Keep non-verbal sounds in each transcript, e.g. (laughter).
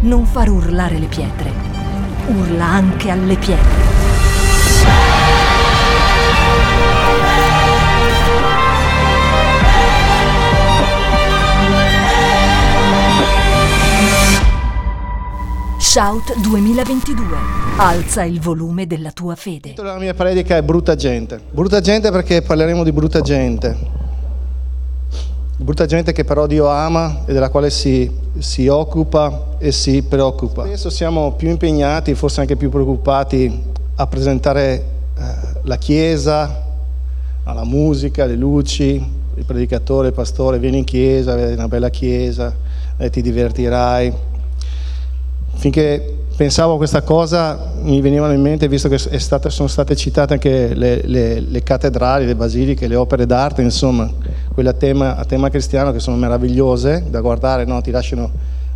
non far urlare le pietre, urla anche alle pietre. Shout 2022. Alza il volume della tua fede. La mia predica è brutta gente. Brutta gente perché parleremo di brutta gente. Brutta gente che però Dio ama e della quale si, si occupa e si preoccupa. Adesso siamo più impegnati, forse anche più preoccupati a presentare eh, la Chiesa, la musica, le luci, il predicatore, il pastore, vieni in chiesa, vedi una bella chiesa, e ti divertirai finché pensavo a questa cosa mi venivano in mente, visto che state, sono state citate anche le, le, le, cattedrali, le basiliche, le opere d'arte, insomma, quelle a tema, a tema cristiano che sono meravigliose da guardare, no? ti lasciano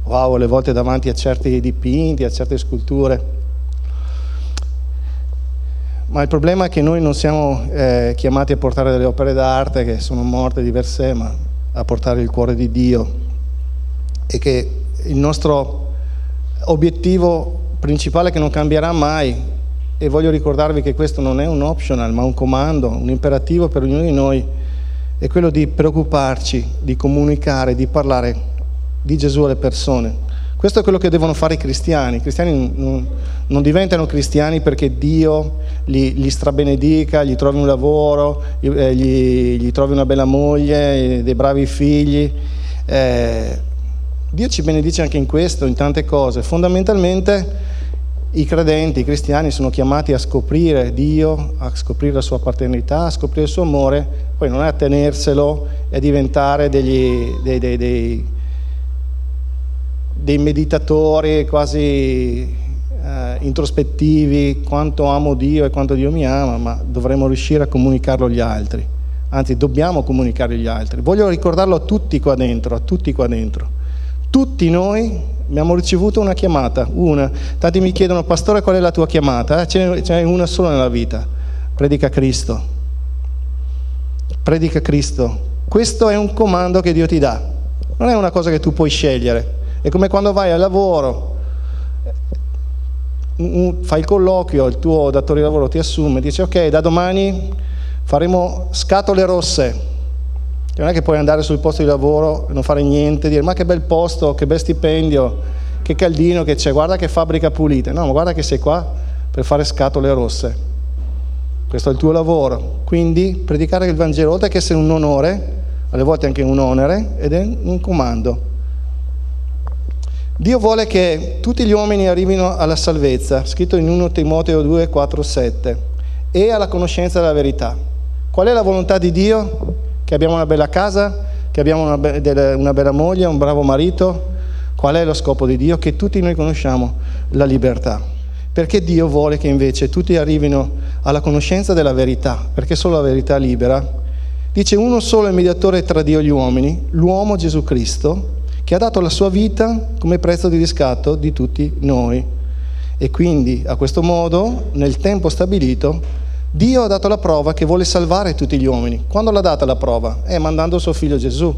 wow alle volte davanti a certi dipinti, a certe sculture. Ma il problema è che noi non siamo eh, chiamati a portare delle opere d'arte che sono morte di per sé, ma a portare il cuore di Dio e che il nostro obiettivo principale che non cambierà mai e voglio ricordarvi che questo non è un optional ma un comando, un imperativo per ognuno di noi, è quello di preoccuparci, di comunicare, di parlare di Gesù alle persone. Questo è quello che devono fare i cristiani. I cristiani non, non diventano cristiani perché Dio li, li, strabenedica, gli trovi un lavoro, gli, eh, gli, trovi una bella moglie, dei bravi figli. Eh, Dio ci benedice anche in questo, in tante cose. Fondamentalmente i credenti, i cristiani sono chiamati a scoprire Dio, a scoprire la sua paternità, a scoprire il suo amore, poi non è a tenerselo e a diventare degli, dei, dei, dei, dei meditatori quasi eh, introspettivi, quanto amo Dio e quanto Dio mi ama, ma dovremmo riuscire a comunicarlo agli altri. Anzi, dobbiamo comunicare agli altri. Voglio ricordarlo a tutti qua dentro, a tutti qua dentro. Tutti noi abbiamo ricevuto una chiamata, una. Tanti mi chiedono, pastore, qual è la tua chiamata? Eh, ce n'è una sola nella vita. Predica Cristo. Predica Cristo. Questo è un comando che Dio ti dà. Non è una cosa che tu puoi scegliere. È come quando vai al lavoro, fai il colloquio, il tuo datore di lavoro ti assume, dice ok, da domani faremo scatole rosse non è che puoi andare sul posto di lavoro e non fare niente, dire ma che bel posto, che bel stipendio, che caldino che c'è, guarda che fabbrica pulita. No, ma guarda che sei qua per fare scatole rosse. Questo è il tuo lavoro. Quindi predicare il Vangelo, oltre che essere un onore, alle volte anche un onere, ed è un comando. Dio vuole che tutti gli uomini arrivino alla salvezza, scritto in 1 Timoteo 2, 4, 7, e alla conoscenza della verità. Qual è la volontà di Dio? Che abbiamo una bella casa, che abbiamo una, be- una bella moglie, un bravo marito. Qual è lo scopo di Dio? Che tutti noi conosciamo la libertà. Perché Dio vuole che invece tutti arrivino alla conoscenza della verità, perché solo la verità libera. Dice uno solo è mediatore tra Dio e gli uomini, l'uomo Gesù Cristo, che ha dato la sua vita come prezzo di riscatto di tutti noi. E quindi a questo modo, nel tempo stabilito, Dio ha dato la prova che vuole salvare tutti gli uomini. Quando l'ha data la prova? È mandando suo figlio Gesù.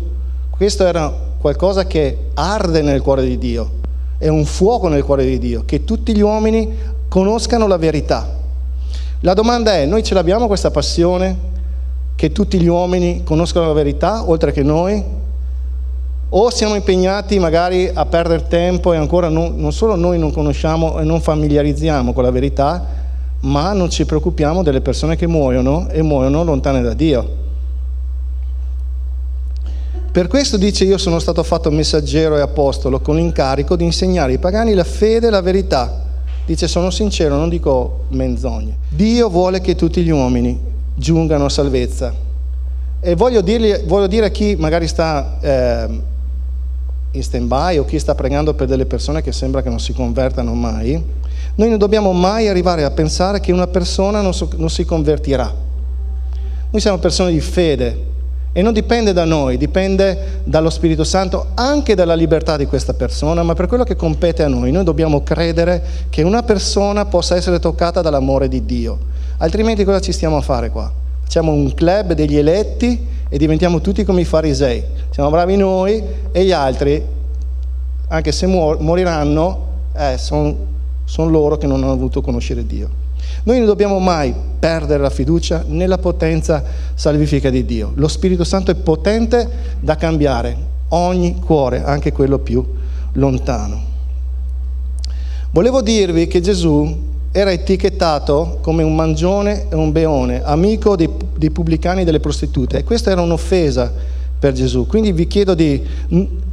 Questo era qualcosa che arde nel cuore di Dio, è un fuoco nel cuore di Dio, che tutti gli uomini conoscano la verità. La domanda è, noi ce l'abbiamo questa passione che tutti gli uomini conoscano la verità, oltre che noi? O siamo impegnati magari a perdere tempo e ancora non, non solo noi non conosciamo e non familiarizziamo con la verità, ma non ci preoccupiamo delle persone che muoiono e muoiono lontane da Dio. Per questo dice io sono stato fatto messaggero e apostolo con l'incarico di insegnare ai pagani la fede e la verità. Dice sono sincero, non dico menzogne. Dio vuole che tutti gli uomini giungano a salvezza. E voglio, dirgli, voglio dire a chi magari sta eh, in stand-by o chi sta pregando per delle persone che sembra che non si convertano mai, noi non dobbiamo mai arrivare a pensare che una persona non, so, non si convertirà. Noi siamo persone di fede e non dipende da noi, dipende dallo Spirito Santo, anche dalla libertà di questa persona, ma per quello che compete a noi. Noi dobbiamo credere che una persona possa essere toccata dall'amore di Dio. Altrimenti cosa ci stiamo a fare qua? Facciamo un club degli eletti e diventiamo tutti come i farisei. Siamo bravi noi e gli altri anche se moriranno, eh, sono son loro che non hanno voluto conoscere Dio. Noi non dobbiamo mai perdere la fiducia nella potenza salvifica di Dio. Lo Spirito Santo è potente da cambiare ogni cuore, anche quello più lontano. Volevo dirvi che Gesù era etichettato come un mangione e un beone, amico dei, dei pubblicani e delle prostitute. E questa era un'offesa per Gesù. Quindi vi chiedo di,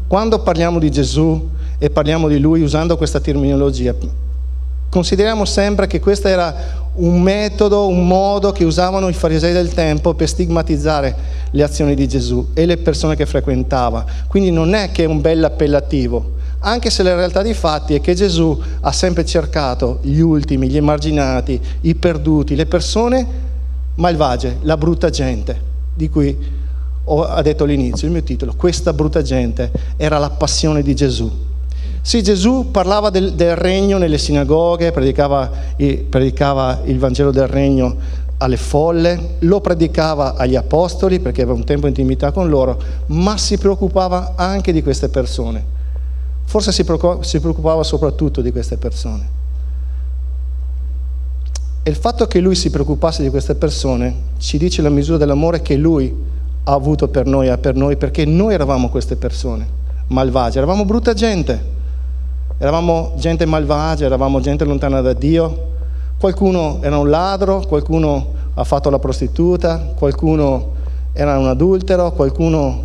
quando parliamo di Gesù e parliamo di Lui usando questa terminologia, consideriamo sempre che questo era un metodo, un modo che usavano i farisei del tempo per stigmatizzare le azioni di Gesù e le persone che frequentava. Quindi non è che è un bel appellativo, anche se la realtà dei fatti è che Gesù ha sempre cercato gli ultimi, gli emarginati, i perduti, le persone malvagie, la brutta gente, di cui ho detto all'inizio il mio titolo, questa brutta gente era la passione di Gesù. Sì, Gesù parlava del, del regno nelle sinagoghe, predicava, predicava il Vangelo del regno alle folle, lo predicava agli apostoli perché aveva un tempo intimità con loro, ma si preoccupava anche di queste persone Forse si preoccupava soprattutto di queste persone. E il fatto che lui si preoccupasse di queste persone ci dice la misura dell'amore che lui ha avuto per noi e per noi, perché noi eravamo queste persone malvagie, eravamo brutta gente, eravamo gente malvagia, eravamo gente lontana da Dio. Qualcuno era un ladro, qualcuno ha fatto la prostituta, qualcuno era un adultero, qualcuno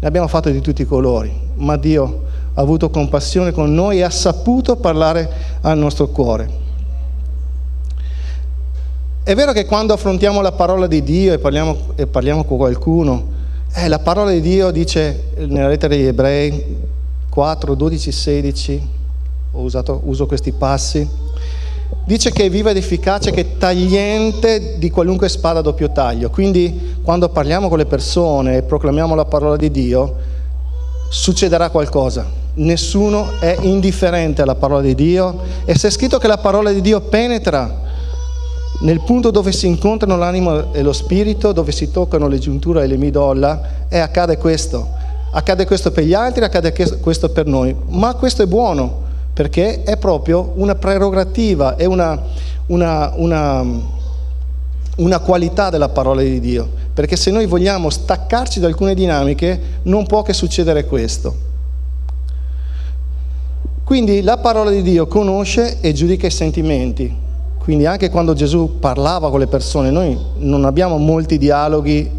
ne abbiamo fatto di tutti i colori, ma Dio ha avuto compassione con noi e ha saputo parlare al nostro cuore. È vero che quando affrontiamo la parola di Dio e parliamo, e parliamo con qualcuno, eh, la parola di Dio dice nella lettera degli ebrei 4, 12, 16, ho usato, uso questi passi, dice che è viva ed efficace, che è tagliente di qualunque spada a doppio taglio. Quindi quando parliamo con le persone e proclamiamo la parola di Dio, succederà qualcosa nessuno è indifferente alla parola di Dio e se è scritto che la parola di Dio penetra nel punto dove si incontrano l'animo e lo spirito, dove si toccano le giunture e le midolla, e accade questo. Accade questo per gli altri, accade questo per noi. Ma questo è buono, perché è proprio una prerogativa, è una, una, una, una qualità della parola di Dio. Perché se noi vogliamo staccarci da alcune dinamiche, non può che succedere questo. Quindi la parola di Dio conosce e giudica i sentimenti. Quindi anche quando Gesù parlava con le persone, noi non abbiamo molti dialoghi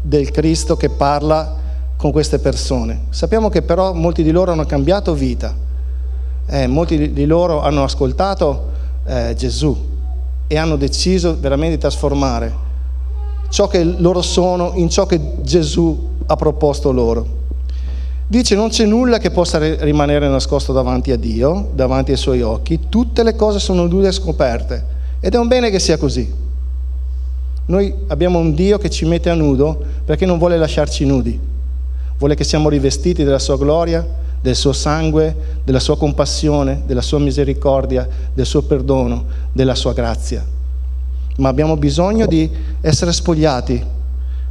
del Cristo che parla con queste persone. Sappiamo che però molti di loro hanno cambiato vita, eh, molti di loro hanno ascoltato eh, Gesù e hanno deciso veramente di trasformare ciò che loro sono in ciò che Gesù ha proposto loro. Dice non c'è nulla che possa rimanere nascosto davanti a Dio, davanti ai suoi occhi, tutte le cose sono nude e scoperte ed è un bene che sia così. Noi abbiamo un Dio che ci mette a nudo perché non vuole lasciarci nudi, vuole che siamo rivestiti della sua gloria, del suo sangue, della sua compassione, della sua misericordia, del suo perdono, della sua grazia. Ma abbiamo bisogno di essere spogliati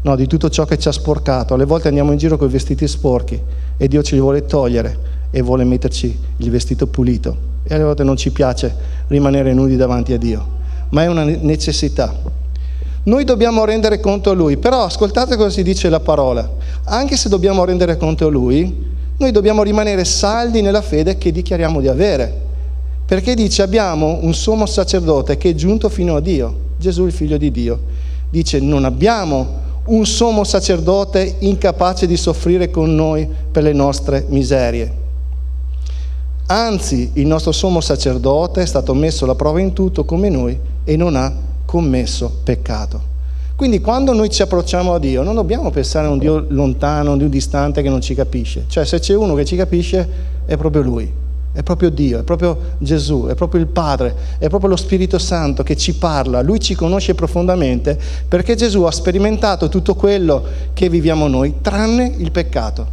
no, di tutto ciò che ci ha sporcato. Alle volte andiamo in giro con i vestiti sporchi e Dio ce li vuole togliere e vuole metterci il vestito pulito. E alle volte non ci piace rimanere nudi davanti a Dio, ma è una necessità. Noi dobbiamo rendere conto a Lui, però ascoltate cosa si dice la parola. Anche se dobbiamo rendere conto a Lui, noi dobbiamo rimanere saldi nella fede che dichiariamo di avere. Perché dice abbiamo un sommo sacerdote che è giunto fino a Dio, Gesù il figlio di Dio. Dice non abbiamo un sommo sacerdote incapace di soffrire con noi per le nostre miserie. Anzi, il nostro sommo sacerdote è stato messo alla prova in tutto come noi e non ha commesso peccato. Quindi quando noi ci approcciamo a Dio non dobbiamo pensare a un Dio lontano, un Dio distante che non ci capisce. Cioè se c'è uno che ci capisce è proprio Lui. È proprio Dio, è proprio Gesù, è proprio il Padre, è proprio lo Spirito Santo che ci parla, Lui ci conosce profondamente perché Gesù ha sperimentato tutto quello che viviamo noi, tranne il peccato.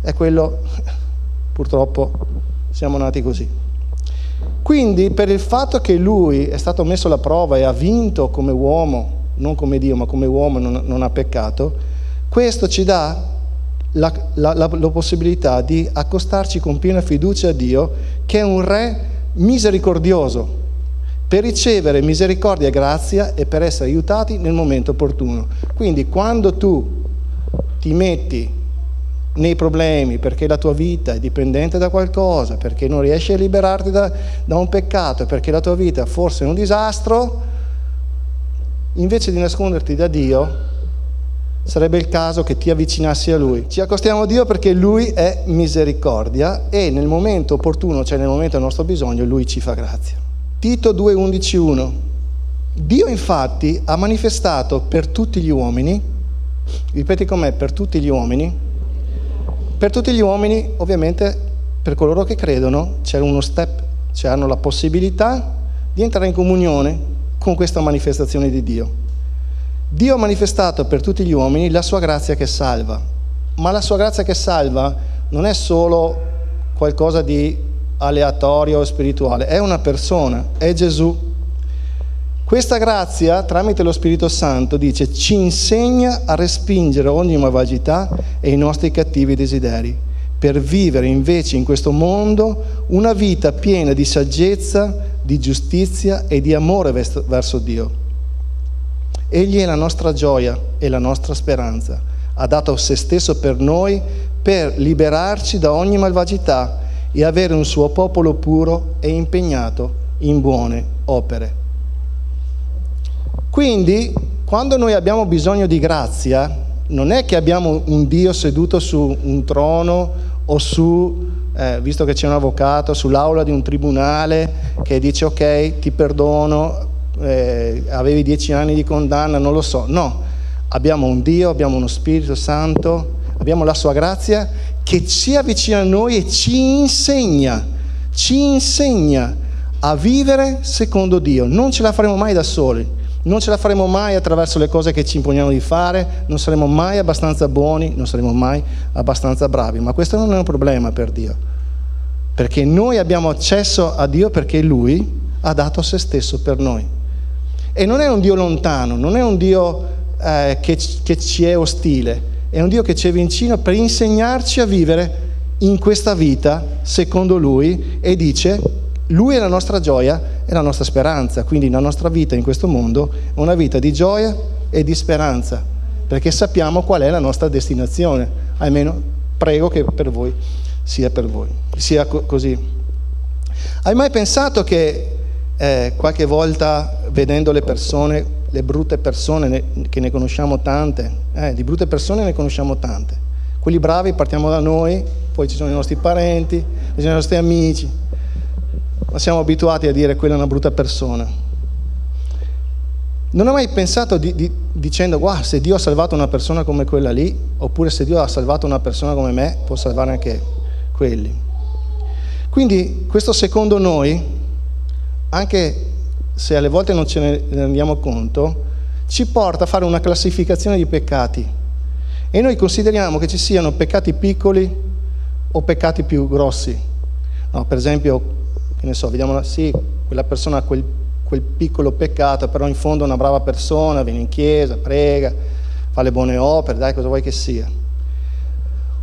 È quello, (laughs) purtroppo, siamo nati così. Quindi per il fatto che Lui è stato messo alla prova e ha vinto come uomo, non come Dio, ma come uomo non, non ha peccato, questo ci dà la, la, la, la possibilità di accostarci con piena fiducia a Dio, che è un Re misericordioso, per ricevere misericordia e grazia e per essere aiutati nel momento opportuno. Quindi quando tu ti metti nei problemi perché la tua vita è dipendente da qualcosa, perché non riesci a liberarti da, da un peccato, perché la tua vita forse è un disastro, invece di nasconderti da Dio, sarebbe il caso che ti avvicinassi a Lui. Ci accostiamo a Dio perché Lui è misericordia e nel momento opportuno, cioè nel momento del nostro bisogno, Lui ci fa grazia. Tito 2.11.1 Dio infatti ha manifestato per tutti gli uomini, ripeti con me, per tutti gli uomini, per tutti gli uomini ovviamente per coloro che credono c'è uno step, cioè hanno la possibilità di entrare in comunione con questa manifestazione di Dio. Dio ha manifestato per tutti gli uomini la sua grazia che salva, ma la sua grazia che salva non è solo qualcosa di aleatorio o spirituale, è una persona, è Gesù. Questa grazia, tramite lo Spirito Santo, dice, ci insegna a respingere ogni malvagità e i nostri cattivi desideri, per vivere invece in questo mondo una vita piena di saggezza, di giustizia e di amore verso Dio. Egli è la nostra gioia e la nostra speranza. Ha dato se stesso per noi per liberarci da ogni malvagità e avere un suo popolo puro e impegnato in buone opere. Quindi, quando noi abbiamo bisogno di grazia, non è che abbiamo un Dio seduto su un trono o su, eh, visto che c'è un avvocato, sull'aula di un tribunale che dice ok, ti perdono, eh, avevi dieci anni di condanna, non lo so. No, abbiamo un Dio, abbiamo uno Spirito Santo, abbiamo la sua grazia che ci avvicina a noi e ci insegna, ci insegna a vivere secondo Dio. Non ce la faremo mai da soli. Non ce la faremo mai attraverso le cose che ci imponiamo di fare, non saremo mai abbastanza buoni, non saremo mai abbastanza bravi, ma questo non è un problema per Dio, perché noi abbiamo accesso a Dio perché Lui ha dato se stesso per noi. E non è un Dio lontano, non è un Dio eh, che, che ci è ostile, è un Dio che ci è vicino per insegnarci a vivere in questa vita secondo Lui e dice Lui è la nostra gioia e la nostra speranza, quindi la nostra vita in questo mondo è una vita di gioia e di speranza, perché sappiamo qual è la nostra destinazione, almeno prego che per voi sia per voi, sia co- così. Hai mai pensato che eh, qualche volta vedendo le persone, le brutte persone, ne, che ne conosciamo tante, eh, di brutte persone ne conosciamo tante. Quelli bravi partiamo da noi, poi ci sono i nostri parenti, ci sono i nostri amici, ma siamo abituati a dire quella è una brutta persona. Non ho mai pensato di, di, dicendo, guarda, se Dio ha salvato una persona come quella lì, oppure se Dio ha salvato una persona come me, può salvare anche quelli. Quindi questo secondo noi anche se alle volte non ce ne rendiamo conto, ci porta a fare una classificazione di peccati. E noi consideriamo che ci siano peccati piccoli o peccati più grossi. No, per esempio, che ne so, vediamo, sì, quella persona ha quel, quel piccolo peccato, però in fondo è una brava persona, viene in chiesa, prega, fa le buone opere, dai, cosa vuoi che sia.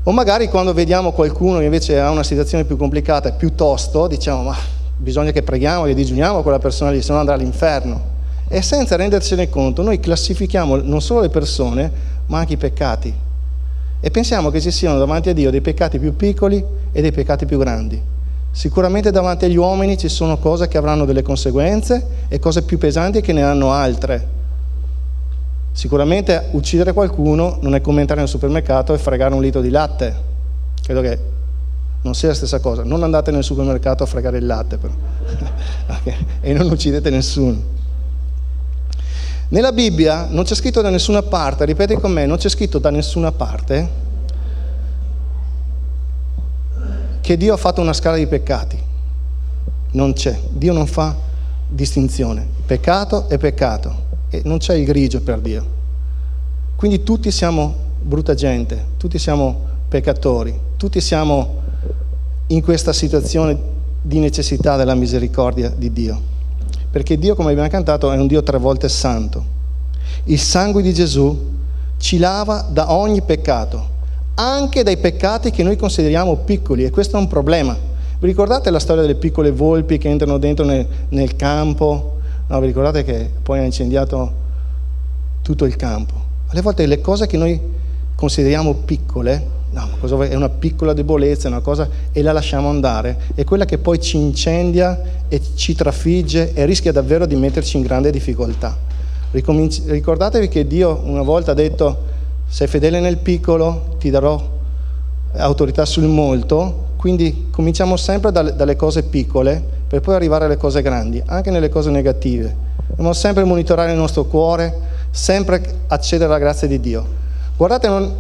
O magari quando vediamo qualcuno che invece ha una situazione più complicata, piuttosto diciamo, ma bisogna che preghiamo e digiuniamo quella persona lì, se no andrà all'inferno. E senza rendercene conto, noi classifichiamo non solo le persone, ma anche i peccati. E pensiamo che ci siano davanti a Dio dei peccati più piccoli e dei peccati più grandi. Sicuramente davanti agli uomini ci sono cose che avranno delle conseguenze e cose più pesanti che ne hanno altre. Sicuramente uccidere qualcuno non è come entrare nel supermercato e fregare un litro di latte. Credo che non sia la stessa cosa. Non andate nel supermercato a fregare il latte, però. (laughs) E non uccidete nessuno. Nella Bibbia non c'è scritto da nessuna parte, ripeti con me, non c'è scritto da nessuna parte che Dio ha fatto una scala di peccati. Non c'è. Dio non fa distinzione. Peccato è peccato. E non c'è il grigio per Dio. Quindi tutti siamo brutta gente, tutti siamo peccatori, tutti siamo in questa situazione di necessità della misericordia di Dio. Perché Dio, come abbiamo cantato, è un Dio tre volte santo. Il sangue di Gesù ci lava da ogni peccato, anche dai peccati che noi consideriamo piccoli e questo è un problema. Vi ricordate la storia delle piccole volpi che entrano dentro nel, nel campo? No, vi ricordate che poi ha incendiato tutto il campo? Alle volte le cose che noi consideriamo piccole, no, è una piccola debolezza, una cosa, e la lasciamo andare, è quella che poi ci incendia e ci trafigge e rischia davvero di metterci in grande difficoltà. Ricordatevi che Dio una volta ha detto, sei fedele nel piccolo, ti darò autorità sul molto, quindi cominciamo sempre dalle, cose piccole per poi arrivare alle cose grandi, anche nelle cose negative. Dobbiamo sempre monitorare il nostro cuore, sempre accedere alla grazia di Dio. Guardate, non,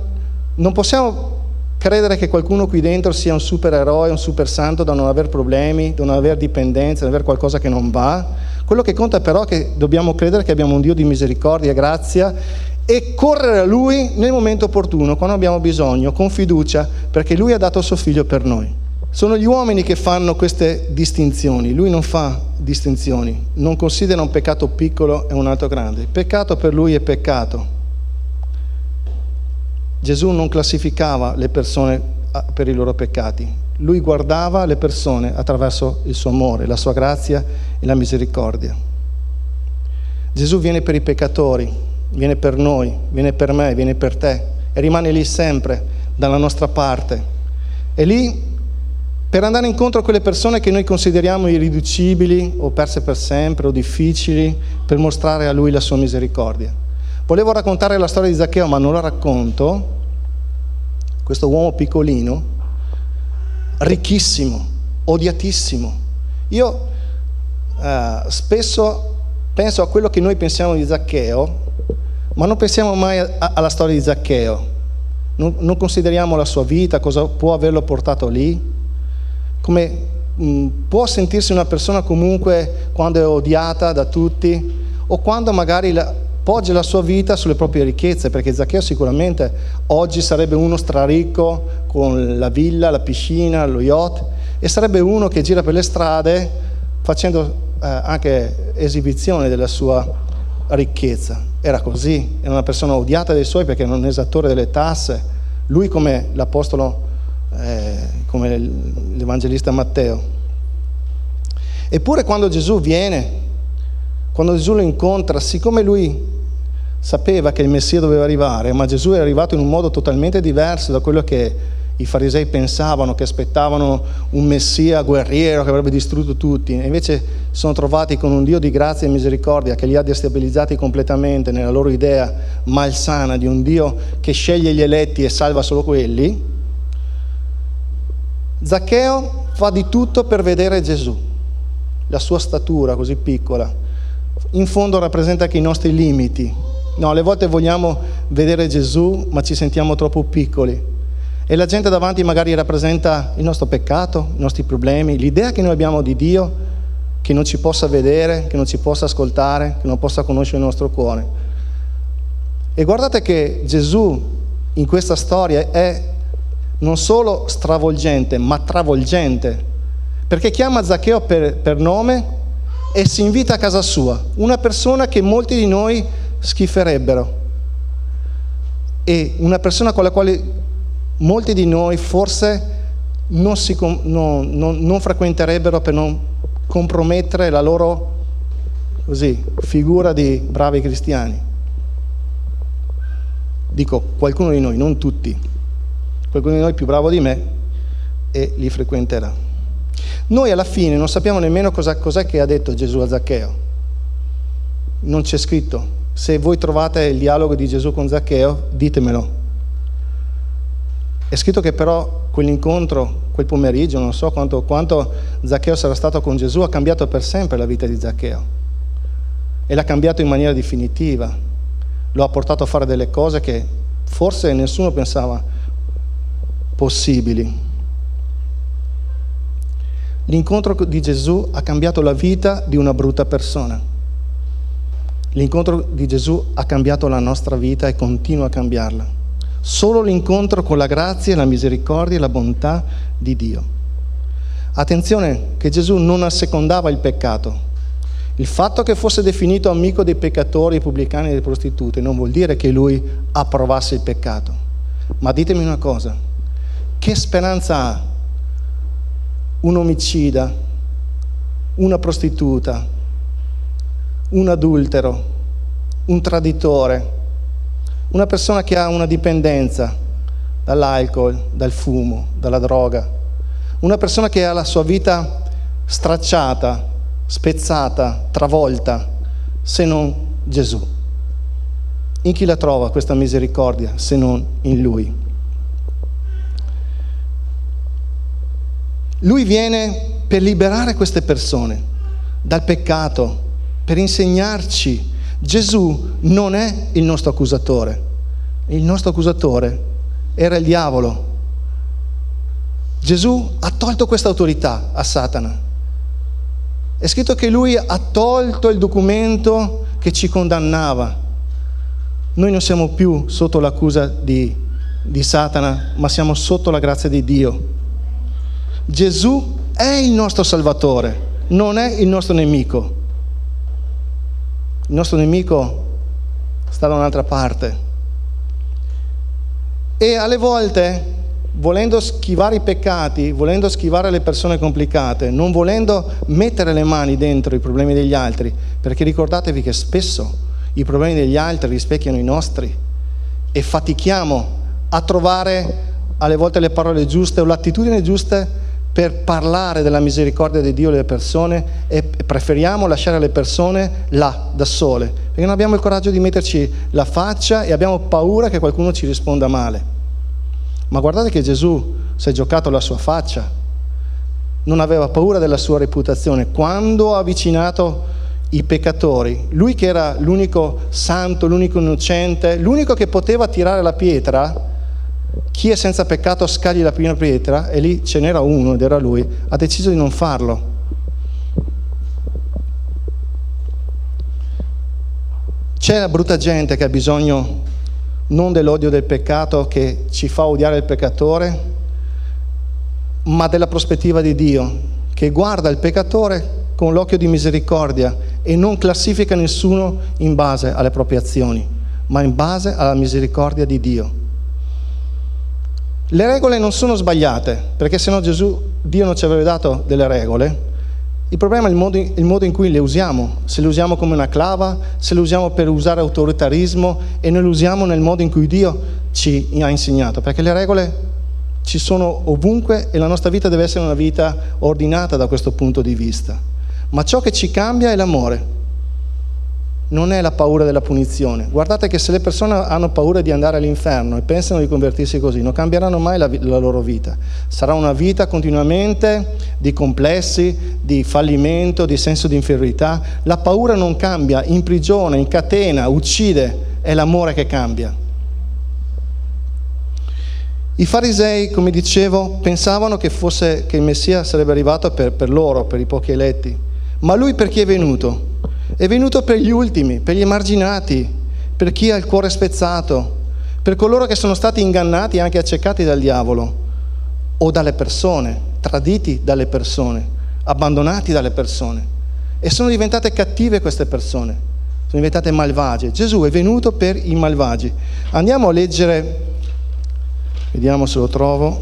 non possiamo credere che qualcuno qui dentro sia un supereroe, un super santo da non avere problemi, da non avere dipendenze, da non avere qualcosa che non va. Quello che conta però è che dobbiamo credere che abbiamo un Dio di misericordia e grazia e correre a Lui nel momento opportuno, quando abbiamo bisogno, con fiducia, perché Lui ha dato il suo figlio per noi. Sono gli uomini che fanno queste distinzioni, Lui non fa distinzioni, non considera un peccato piccolo e un altro grande. Peccato per Lui è peccato. Gesù non classificava le persone ah, per i loro peccati, lui guardava le persone attraverso il suo amore, la sua grazia e la misericordia. Gesù viene per i peccatori, viene per noi, viene per me, viene per te e rimane lì sempre dalla nostra parte. È lì per andare incontro a quelle persone che noi consideriamo irriducibili o perse per sempre o difficili, per mostrare a Lui la sua misericordia. Volevo raccontare la storia di Zaccheo, ma non la racconto. Questo uomo piccolino, ricchissimo, odiatissimo. Io eh, spesso penso a quello che noi pensiamo di Zaccheo, ma non pensiamo mai a, a, alla storia di Zaccheo. Non, non, consideriamo la sua vita, cosa può averlo portato lì, come mh, mm, può sentirsi una persona comunque quando è odiata da tutti o quando magari la, poggia la sua vita sulle proprie ricchezze, perché Zaccheo sicuramente oggi sarebbe uno straricco con la villa, la piscina, lo yacht, e sarebbe uno che gira per le strade facendo eh, anche esibizione della sua ricchezza. Era così, era una persona odiata dai suoi perché era un esattore delle tasse, lui come l'apostolo, eh, come l'evangelista Matteo. Eppure quando Gesù viene, quando Gesù lo incontra, siccome lui sapeva che il Messia doveva arrivare, ma Gesù è arrivato in un modo totalmente diverso da quello che i farisei pensavano, che aspettavano un Messia guerriero che avrebbe distrutto tutti, e invece sono trovati con un Dio di grazia e misericordia che li ha destabilizzati completamente nella loro idea malsana di un Dio che sceglie gli eletti e salva solo quelli. Zaccheo fa di tutto per vedere Gesù, la sua statura così piccola. In fondo rappresenta anche i nostri limiti, No, alle volte vogliamo vedere Gesù, ma ci sentiamo troppo piccoli. E la gente davanti magari rappresenta il nostro peccato, i nostri problemi, l'idea che noi abbiamo di Dio, che non ci possa vedere, che non ci possa ascoltare, che non possa conoscere il nostro cuore. E guardate che Gesù in questa storia è non solo stravolgente, ma travolgente, perché chiama Zaccheo per, per nome e si invita a casa sua, una persona che molti di noi schiferebbero. E una persona con la quale molti di noi forse non, si, non, non, non frequenterebbero per non compromettere la loro così, figura di bravi cristiani. Dico qualcuno di noi, non tutti, qualcuno di noi più bravo di me e li frequenterà. Noi alla fine non sappiamo nemmeno cosa, cos'è che ha detto Gesù a Zaccheo. Non c'è scritto, se voi trovate il dialogo di Gesù con Zaccheo, ditemelo. È scritto che però quell'incontro, quel pomeriggio, non so quanto, quanto Zaccheo sarà stato con Gesù, ha cambiato per sempre la vita di Zaccheo. E l'ha cambiato in maniera definitiva. Lo ha portato a fare delle cose che forse nessuno pensava possibili. L'incontro di Gesù ha cambiato la vita di una brutta persona. L'incontro di Gesù ha cambiato la nostra vita e continua a cambiarla. Solo l'incontro con la grazia, la misericordia e la bontà di Dio. Attenzione che Gesù non assecondava il peccato. Il fatto che fosse definito amico dei peccatori, pubblicani e delle prostitute non vuol dire che lui approvasse il peccato. Ma ditemi una cosa, che speranza ha un omicida, una prostituta, un adultero, un traditore, una persona che ha una dipendenza dall'alcol, dal fumo, dalla droga, una persona che ha la sua vita stracciata, spezzata, travolta, se non Gesù. In chi la trova questa misericordia se non in Lui? Lui viene per liberare queste persone dal peccato, per insegnarci. Gesù non è il nostro accusatore, il nostro accusatore era il diavolo. Gesù ha tolto questa autorità a Satana. È scritto che lui ha tolto il documento che ci condannava. Noi non siamo più sotto l'accusa di, di Satana, ma siamo sotto la grazia di Dio. Gesù è il nostro Salvatore, non è il nostro nemico. Il nostro nemico sta da un'altra parte. E alle volte, volendo schivare i peccati, volendo schivare le persone complicate, non volendo mettere le mani dentro i problemi degli altri, perché ricordatevi che spesso i problemi degli altri rispecchiano i nostri e fatichiamo a trovare alle volte le parole giuste o l'attitudine giusta per parlare della misericordia di Dio alle persone e preferiamo lasciare le persone là, da sole, perché non abbiamo il coraggio di metterci la faccia e abbiamo paura che qualcuno ci risponda male. Ma guardate che Gesù si è giocato la sua faccia, non aveva paura della sua reputazione. Quando ha avvicinato i peccatori. Lui che era l'unico santo, l'unico innocente, l'unico che poteva tirare la pietra, chi è senza peccato scagli la prima pietra, e lì ce n'era uno ed era lui, ha deciso di non farlo. C'è la brutta gente che ha bisogno non dell'odio del peccato che ci fa odiare il peccatore, ma della prospettiva di Dio, che guarda il peccatore con l'occhio di misericordia e non classifica nessuno in base alle proprie azioni, ma in base alla misericordia di Dio. Le regole non sono sbagliate, perché se no Gesù, Dio non ci avrebbe dato delle regole. Il problema è il modo, il modo in cui le usiamo, se le usiamo come una clava, se le usiamo per usare autoritarismo e noi le usiamo nel modo in cui Dio ci ha insegnato, perché le regole ci sono ovunque e la nostra vita deve essere una vita ordinata da questo punto di vista. Ma ciò che ci cambia è l'amore, non è la paura della punizione. Guardate che se le persone hanno paura di andare all'inferno e pensano di convertirsi così, non cambieranno mai la, la, loro vita. Sarà una vita continuamente di complessi, di fallimento, di senso di inferiorità. La paura non cambia, imprigiona, incatena, uccide, è l'amore che cambia. I farisei, come dicevo, pensavano che, fosse, che il Messia sarebbe arrivato per, per loro, per i pochi eletti. Ma lui per chi è venuto? È venuto per gli ultimi, per gli emarginati, per chi ha il cuore spezzato, per coloro che sono stati ingannati e anche accecati dal diavolo o dalle persone, traditi dalle persone, abbandonati dalle persone. E sono diventate cattive queste persone, sono diventate malvagie. Gesù è venuto per i malvagi. Andiamo a leggere, vediamo se lo trovo,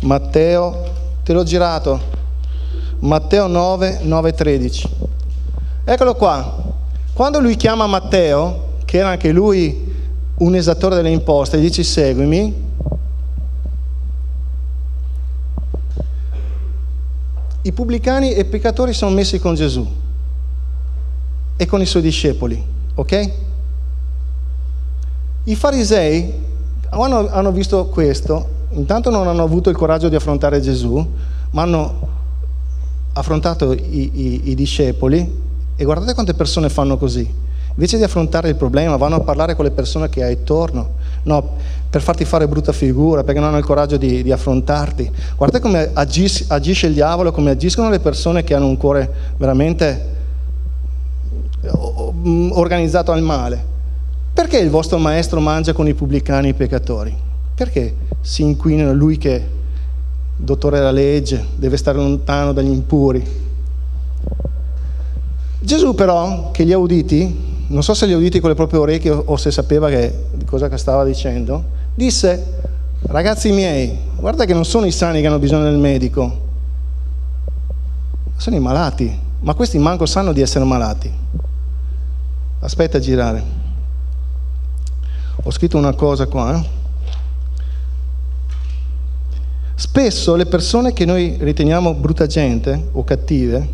Matteo, te l'ho girato, Matteo 9, 9, 13. Eccolo qua. Quando lui chiama Matteo, che era anche lui un esattore delle imposte, gli dice seguimi, i pubblicani e i peccatori sono messi con Gesù e con i suoi discepoli, ok? I farisei hanno, hanno visto questo, intanto non hanno avuto il coraggio di affrontare Gesù, ma hanno affrontato i, i, i discepoli e guardate quante persone fanno così. Invece di affrontare il problema, vanno a parlare con le persone che hai attorno, no, per farti fare brutta figura, perché non hanno il coraggio di, di affrontarti. Guardate come agis, agisce il diavolo, come agiscono le persone che hanno un cuore veramente organizzato al male. Perché il vostro maestro mangia con i pubblicani e i peccatori? Perché si inquinano lui che dottore della legge, deve stare lontano dagli impuri. Gesù però, che li ha uditi, non so se li ha uditi con le proprie orecchie o se sapeva che, cosa stava dicendo, Disse, ragazzi miei, guarda che non sono i sani che hanno bisogno del medico, sono i malati, ma questi manco sanno di essere malati. Aspetta a girare. Ho scritto una cosa qua. Eh? Spesso le persone che noi riteniamo brutta gente o cattive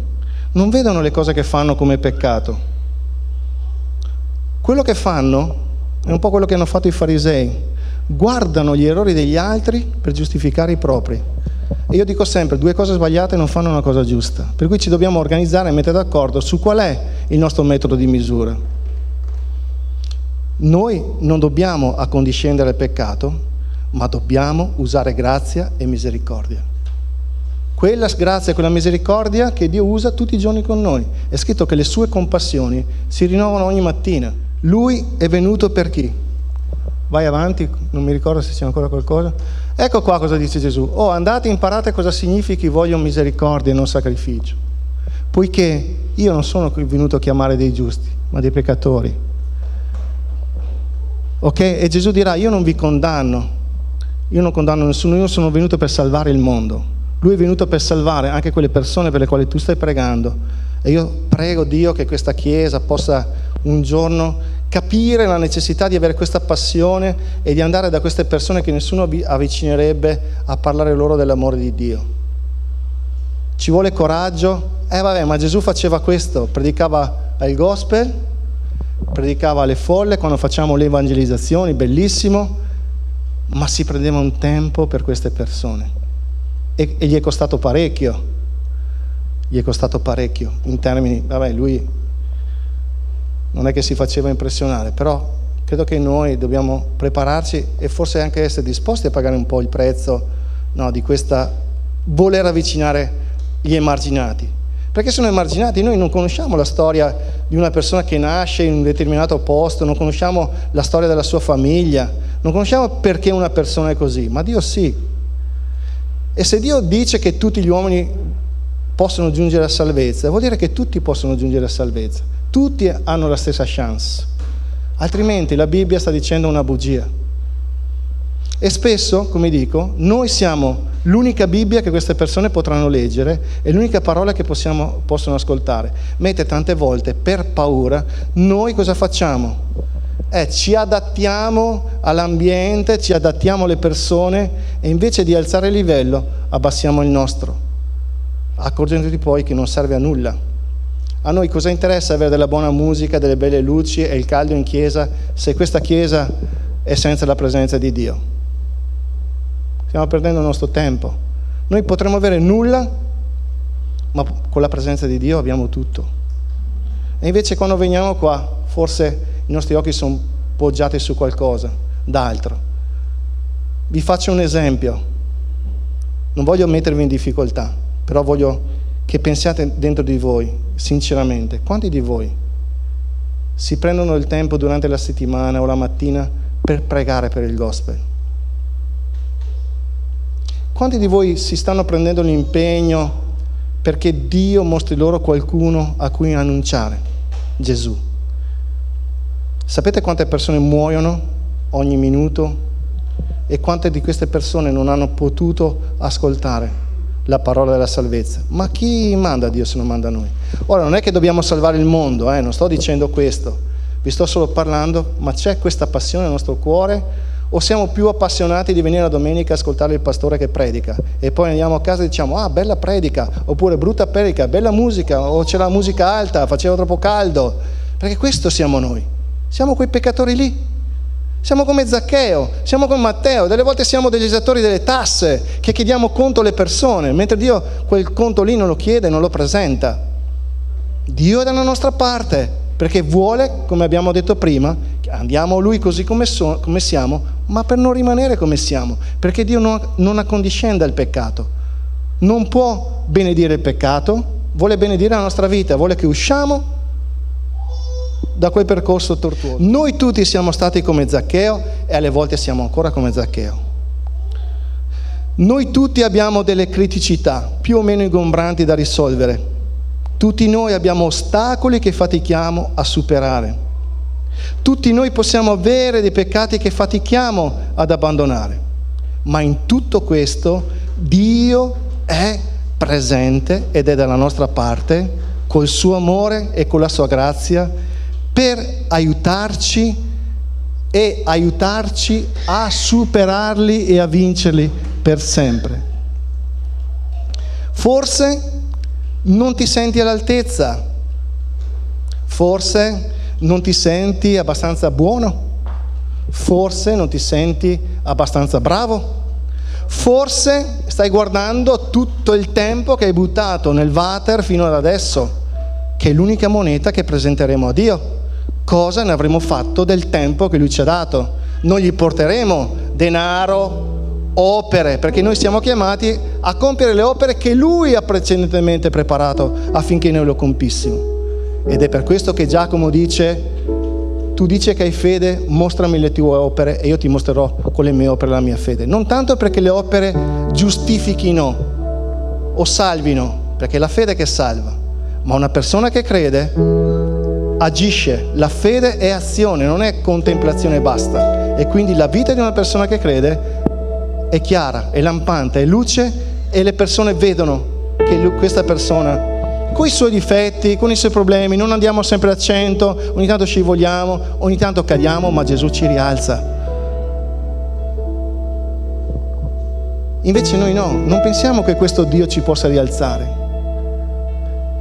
non vedono le cose che fanno come peccato. Quello che fanno è un po' quello che hanno fatto i farisei. Guardano gli errori degli altri per giustificare i propri. E io dico sempre, due cose sbagliate non fanno una cosa giusta. Per cui ci dobbiamo organizzare e mettere d'accordo su qual è il nostro metodo di misura. Noi non dobbiamo accondiscendere al peccato, ma dobbiamo usare grazia e misericordia. Quella grazia e quella misericordia che Dio usa tutti i giorni con noi. È scritto che le sue compassioni si rinnovano ogni mattina. Lui è venuto per chi? Vai avanti, non mi ricordo se c'è ancora qualcosa. Ecco qua cosa dice Gesù. Oh, andate e imparate cosa significa voglio misericordia e non sacrificio. Poiché io non sono venuto a chiamare dei giusti, ma dei peccatori. Ok? E Gesù dirà, io non vi condanno, io non condanno nessuno, io sono venuto per salvare il mondo. Lui è venuto per salvare anche quelle persone per le quali tu stai pregando. E io prego Dio che questa Chiesa possa un giorno capire la necessità di avere questa passione e di andare da queste persone che nessuno avvicinerebbe a parlare loro dell'amore di Dio. Ci vuole coraggio? Eh vabbè, ma Gesù faceva questo, predicava il gospel, predicava alle folle quando facciamo le evangelizzazioni, bellissimo, ma si prendeva un tempo per queste persone e, e gli è costato parecchio, gli è costato parecchio in termini, vabbè, lui non è che si faceva impressionare, però credo che noi dobbiamo prepararci e forse anche essere disposti a pagare un po' il prezzo no, di questa voler avvicinare gli emarginati. Perché sono emarginati, noi non conosciamo la storia di una persona che nasce in un determinato posto, non conosciamo la storia della sua famiglia, non conosciamo perché una persona è così, ma Dio sì. E se Dio dice che tutti gli uomini possono giungere a salvezza, vuol dire che tutti possono giungere a salvezza, tutti hanno la stessa chance. Altrimenti la Bibbia sta dicendo una bugia. E spesso, come dico, noi siamo l'unica Bibbia che queste persone potranno leggere e l'unica parola che possiamo, possono ascoltare. Mentre tante volte, per paura, noi cosa facciamo? Eh, ci adattiamo all'ambiente, ci adattiamo alle persone e invece di alzare il livello abbassiamo il nostro, accorgendoti poi che non serve a nulla. A noi cosa interessa avere della buona musica, delle belle luci e il caldo in chiesa se questa chiesa è senza la presenza di Dio? Stiamo perdendo il nostro tempo. Noi potremmo avere nulla, ma con la presenza di Dio abbiamo tutto. E invece quando veniamo qua, forse i nostri occhi sono poggiati su qualcosa d'altro. Vi faccio un esempio. Non voglio mettervi in difficoltà, però voglio che pensiate dentro di voi, sinceramente, quanti di voi si prendono il tempo durante la settimana o la mattina per pregare per il gospel? Quanti di voi si stanno prendendo l'impegno perché Dio mostri loro qualcuno a cui annunciare? Gesù. Sapete quante persone muoiono ogni minuto e quante di queste persone non hanno potuto ascoltare la parola della salvezza? Ma chi manda Dio se non manda noi? Ora non è che dobbiamo salvare il mondo, eh? non sto dicendo questo, vi sto solo parlando, ma c'è questa passione nel nostro cuore o siamo più appassionati di venire la domenica a ascoltare il pastore che predica e poi andiamo a casa e diciamo ah bella predica, oppure brutta predica, bella musica, o c'è la musica alta, faceva troppo caldo, perché questo siamo noi, siamo quei peccatori lì. Siamo come Zaccheo, siamo come Matteo, delle volte siamo degli esattori delle tasse che chiediamo conto alle persone, mentre Dio quel conto lì non lo chiede, non lo presenta. Dio è dalla nostra parte, perché vuole, come abbiamo detto prima, andiamo a Lui così come, so, come siamo, ma per non rimanere come siamo, perché Dio non, non accondiscenda il peccato. Non può benedire il peccato, vuole benedire la nostra vita, vuole che usciamo da quel percorso tortuoso. Noi tutti siamo stati come Zaccheo e alle volte siamo ancora come Zaccheo. Noi tutti abbiamo delle criticità più o meno ingombranti da risolvere. Tutti noi abbiamo ostacoli che fatichiamo a superare. Tutti noi possiamo avere dei peccati che fatichiamo ad abbandonare, ma in tutto questo Dio è presente ed è dalla nostra parte col suo amore e con la sua grazia per aiutarci e aiutarci a superarli e a vincerli per sempre. Forse non ti senti all'altezza, forse non ti senti abbastanza buono, forse non ti senti abbastanza bravo, forse stai guardando tutto il tempo che hai buttato nel water fino ad adesso, che è l'unica moneta che presenteremo a Dio. Cosa ne avremo fatto del tempo che Lui ci ha dato? Non gli porteremo denaro, opere, perché noi siamo chiamati a compiere le opere che Lui ha precedentemente preparato affinché noi lo compissimo. Ed è per questo che Giacomo dice, tu dici che hai fede, mostrami le tue opere e io ti mostrerò con le mie opere la mia fede. Non tanto perché le opere giustifichino o salvino, perché è la fede che salva, ma una persona che crede agisce. La fede è azione, non è contemplazione e basta. E quindi la vita di una persona che crede è chiara, è lampante, è luce e le persone vedono che questa persona con i suoi difetti, con i suoi problemi, non andiamo sempre a cento, ogni tanto scivoliamo, ogni tanto cadiamo, ma Gesù ci rialza. Invece noi no, non pensiamo che questo Dio ci possa rialzare.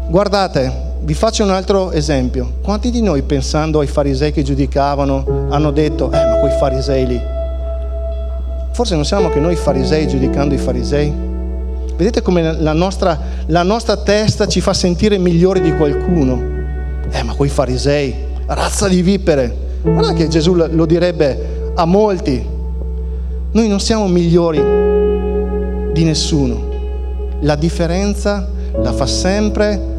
Guardate, vi faccio un altro esempio. Quanti di noi pensando ai farisei che giudicavano hanno detto, eh ma quei farisei lì, Forse non siamo che noi farisei giudicando i farisei? Vedete come la nostra, la nostra testa ci fa sentire migliori di qualcuno? Eh, ma quei farisei, razza di vipere. Guarda che Gesù lo direbbe a molti. Noi non siamo migliori di nessuno. La differenza la fa sempre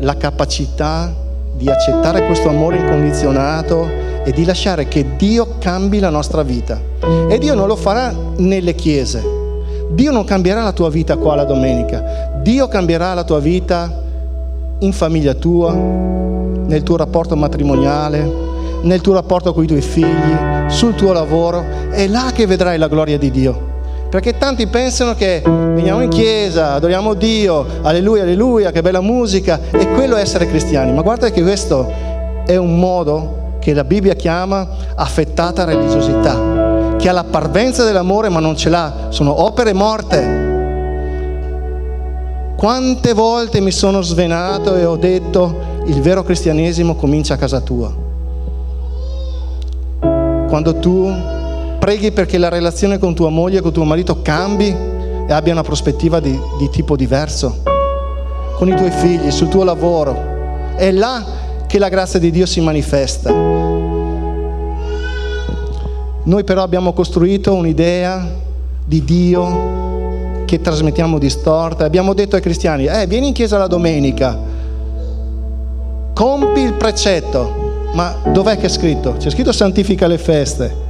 la capacità di accettare questo amore incondizionato e di lasciare che Dio cambi la nostra vita. E Dio non lo farà nelle chiese. Dio non cambierà la tua vita qua la domenica. Dio cambierà la tua vita in famiglia tua, nel tuo rapporto matrimoniale, nel tuo rapporto con i tuoi figli, sul tuo lavoro. È là che vedrai la gloria di Dio. Perché tanti pensano che veniamo in chiesa, adoriamo Dio, alleluia, alleluia, che bella musica, e quello è essere cristiani. Ma guarda che questo è un modo che la Bibbia chiama affettata religiosità, che ha la parvenza dell'amore ma non ce l'ha, sono opere morte. Quante volte mi sono svenato e ho detto il vero cristianesimo comincia a casa tua. Quando tu preghi perché la relazione con tua moglie con tuo marito cambi e abbia una prospettiva di, di tipo diverso, con i tuoi figli, sul tuo lavoro, è là che la grazia di Dio si manifesta. Noi però abbiamo costruito un'idea di Dio che trasmettiamo distorta. Abbiamo detto ai cristiani, eh, vieni in chiesa la domenica, compi il precetto. Ma dov'è che è scritto? C'è scritto santifica le feste.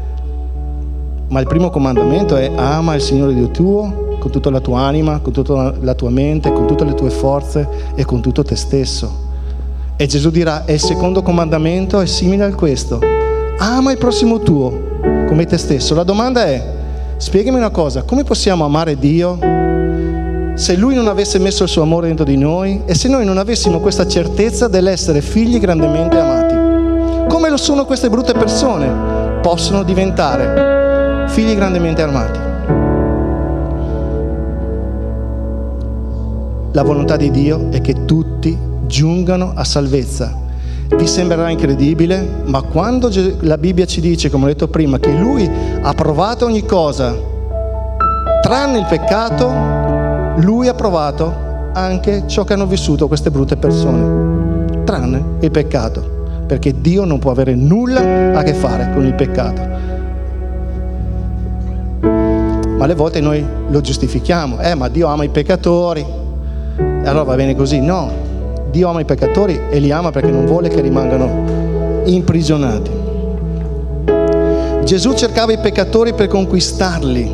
Ma il primo comandamento è ama il Signore Dio tuo con tutta la tua anima, con tutta la tua mente, con tutte le tue forze e con tutto te stesso. E Gesù dirà, e il secondo comandamento è simile a questo. Ama il prossimo tuo come te stesso. La domanda è, spiegami una cosa, come possiamo amare Dio se Lui non avesse messo il suo amore dentro di noi e se noi non avessimo questa certezza dell'essere figli grandemente amati? Come lo sono queste brutte persone? Possono diventare figli grandemente amati. La volontà di Dio è che tutti giungano a salvezza. Vi sembrerà incredibile, ma quando la Bibbia ci dice, come ho detto prima, che Lui ha provato ogni cosa, tranne il peccato, Lui ha provato anche ciò che hanno vissuto queste brutte persone, tranne il peccato, perché Dio non può avere nulla a che fare con il peccato. Ma alle volte noi lo giustifichiamo, eh ma Dio ama i peccatori, e allora va bene così. No, Dio ama i peccatori e li ama perché non vuole che rimangano imprigionati. Gesù cercava i peccatori per conquistarli,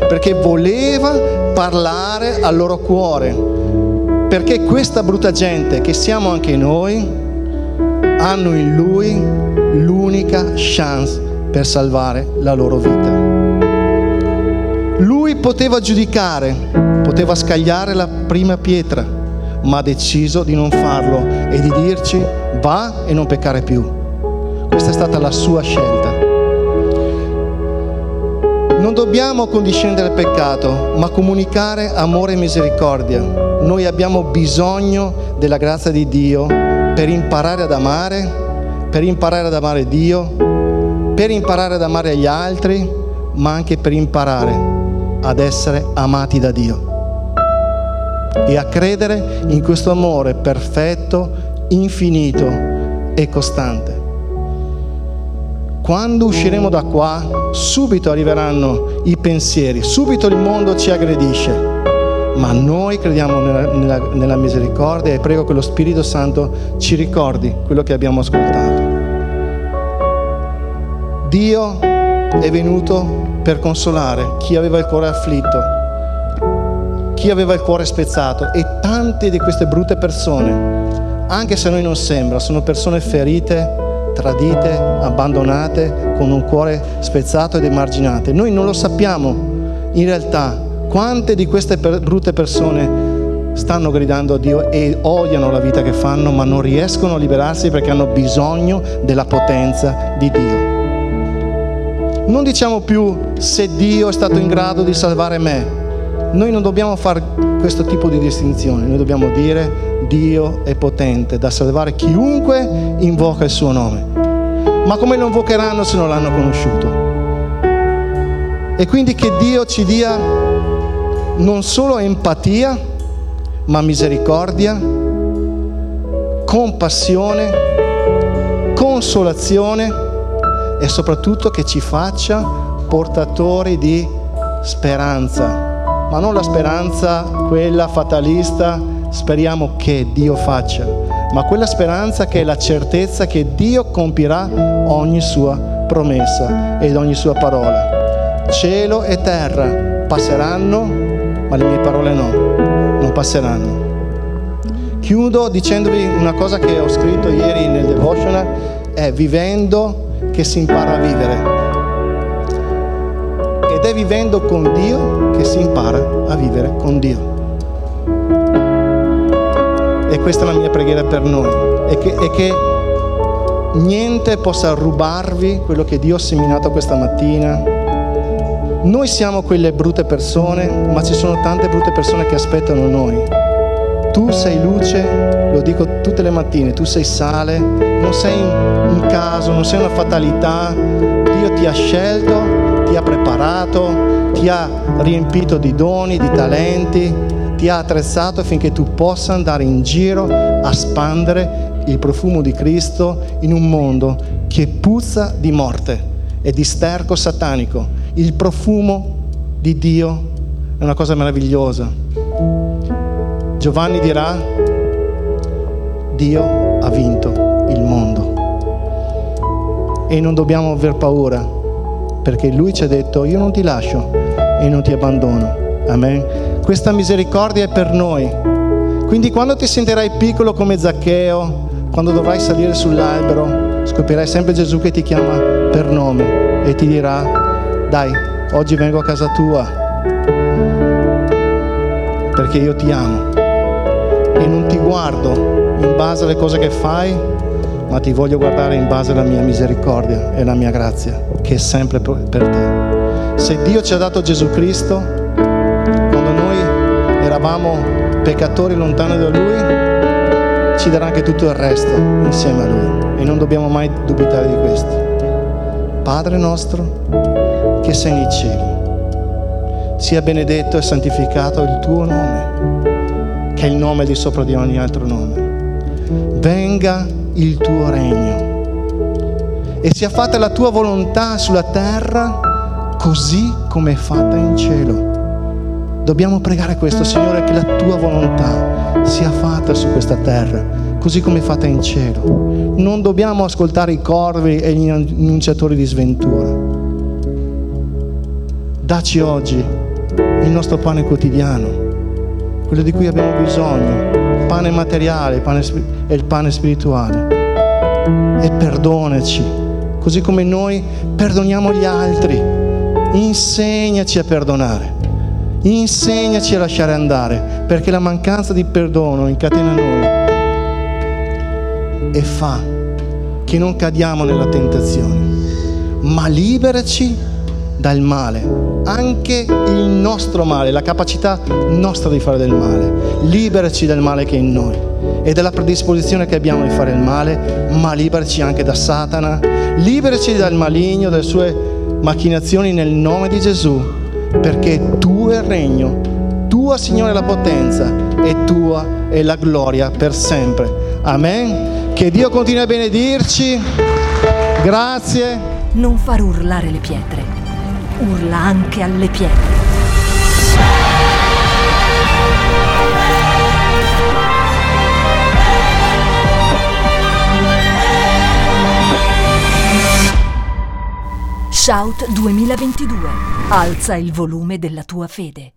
perché voleva parlare al loro cuore, perché questa brutta gente, che siamo anche noi, hanno in lui l'unica chance per salvare la loro vita. Lui poteva giudicare, poteva scagliare la prima pietra, ma ha deciso di non farlo e di dirci va e non peccare più. Questa è stata la sua scelta. Non dobbiamo condiscendere il peccato, ma comunicare amore e misericordia. Noi abbiamo bisogno della grazia di Dio per imparare ad amare, per imparare ad amare Dio, per imparare ad amare gli altri, ma anche per imparare ad essere amati da Dio e a credere in questo amore perfetto, infinito e costante. Quando usciremo da qua, subito arriveranno i pensieri, subito il mondo ci aggredisce, ma noi crediamo nella, nella, nella misericordia e prego che lo Spirito Santo ci ricordi quello che abbiamo ascoltato. Dio è venuto per consolare chi aveva il cuore afflitto, chi aveva il cuore spezzato e tante di queste brutte persone, anche se a noi non sembra, sono persone ferite, tradite, abbandonate, con un cuore spezzato ed emarginate. Noi non lo sappiamo in realtà quante di queste per- brutte persone stanno gridando a Dio e odiano la vita che fanno, ma non riescono a liberarsi perché hanno bisogno della potenza di Dio. Non diciamo più se Dio è stato in grado di salvare me. Noi non dobbiamo fare questo tipo di distinzione, noi dobbiamo dire Dio è potente da salvare chiunque invoca il suo nome. Ma come lo invocheranno se non l'hanno conosciuto? E quindi che Dio ci dia non solo empatia, ma misericordia, compassione, consolazione e soprattutto che ci faccia portatori di speranza, ma non la speranza quella fatalista, speriamo che Dio faccia, ma quella speranza che è la certezza che Dio compirà ogni sua promessa ed ogni sua parola. Cielo e terra passeranno, ma le mie parole no, non passeranno. Chiudo dicendovi una cosa che ho scritto ieri nel devotional, è vivendo che si impara a vivere. Ed è vivendo con Dio che si impara a vivere con Dio. E questa è la mia preghiera per noi. E che, che niente possa rubarvi quello che Dio ha seminato questa mattina. Noi siamo quelle brutte persone, ma ci sono tante brutte persone che aspettano noi. Tu sei luce, lo dico tutte le mattine, tu sei sale, non sei un caso, non sei una fatalità. Dio ti ha scelto, ti ha preparato, ti ha riempito di doni, di talenti, ti ha attrezzato affinché tu possa andare in giro a spandere il profumo di Cristo in un mondo che puzza di morte e di sterco satanico. Il profumo di Dio è una cosa meravigliosa. Giovanni dirà, Dio ha vinto il mondo. E non dobbiamo aver paura, perché Lui ci ha detto, io non ti lascio e non ti abbandono. Amen. Questa misericordia è per noi. Quindi quando ti sentirai piccolo come Zaccheo, quando dovrai salire sull'albero, scoprirai sempre Gesù che ti chiama per nome e ti dirà, dai, oggi vengo a casa tua, perché io ti amo e non ti guardo in base alle cose che fai, ma ti voglio guardare in base alla mia misericordia e alla mia grazia, che è sempre per te. Se Dio ci ha dato Gesù Cristo, quando noi eravamo peccatori lontani da Lui, ci darà anche tutto il resto insieme a Lui e non dobbiamo mai dubitare di questo. Padre nostro che sei nei cieli, sia benedetto e santificato il tuo nome, che è il nome di sopra di ogni altro nome. Venga il tuo regno e sia fatta la tua volontà sulla terra così come è fatta in cielo. Dobbiamo pregare questo, Signore, che la tua volontà sia fatta su questa terra, così come è fatta in cielo. Non dobbiamo ascoltare i corvi e gli annunciatori di sventura. Dacci oggi il nostro pane quotidiano, quello di cui abbiamo bisogno, pane materiale pane, e il pane spirituale. e perdonaci, così come noi perdoniamo gli altri. Insegnaci a perdonare, insegnaci a lasciare andare, perché la mancanza di perdono incatena noi e fa che non cadiamo nella tentazione, ma liberaci dal male, anche il nostro male, la capacità nostra di fare del male. Liberaci dal male che è in noi e dalla predisposizione che abbiamo di fare il male, ma liberaci anche da Satana, liberaci dal maligno, dalle sue macchinazioni nel nome di Gesù, perché tuo è il regno, tua Signore la potenza e tua è la gloria per sempre. Amen. Che Dio continui a benedirci. Grazie. Non far urlare le pietre, urla anche alle pietre. Shout 2022. Alza il volume della tua fede.